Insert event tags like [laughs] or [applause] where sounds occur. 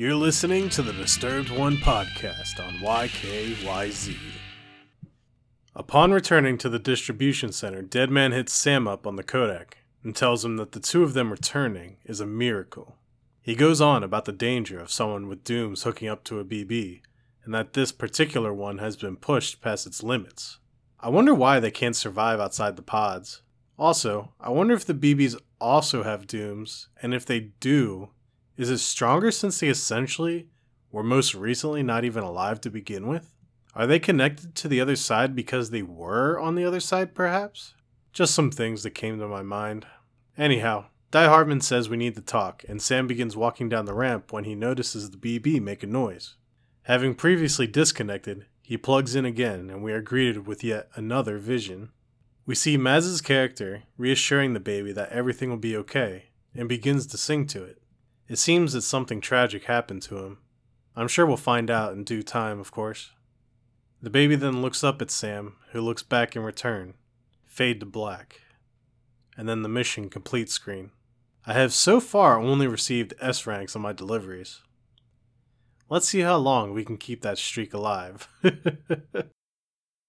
You're listening to the Disturbed One podcast on YKYZ. Upon returning to the distribution center, Deadman hits Sam up on the codec and tells him that the two of them returning is a miracle. He goes on about the danger of someone with dooms hooking up to a BB, and that this particular one has been pushed past its limits. I wonder why they can't survive outside the pods. Also, I wonder if the BBs also have dooms, and if they do, is it stronger since they essentially were most recently not even alive to begin with? Are they connected to the other side because they were on the other side, perhaps? Just some things that came to my mind. Anyhow, Die Hardman says we need to talk, and Sam begins walking down the ramp when he notices the BB make a noise. Having previously disconnected, he plugs in again, and we are greeted with yet another vision. We see Mads's character reassuring the baby that everything will be okay, and begins to sing to it. It seems that something tragic happened to him. I'm sure we'll find out in due time, of course. The baby then looks up at Sam, who looks back in return. Fade to black. And then the mission complete screen. I have so far only received S ranks on my deliveries. Let's see how long we can keep that streak alive. [laughs]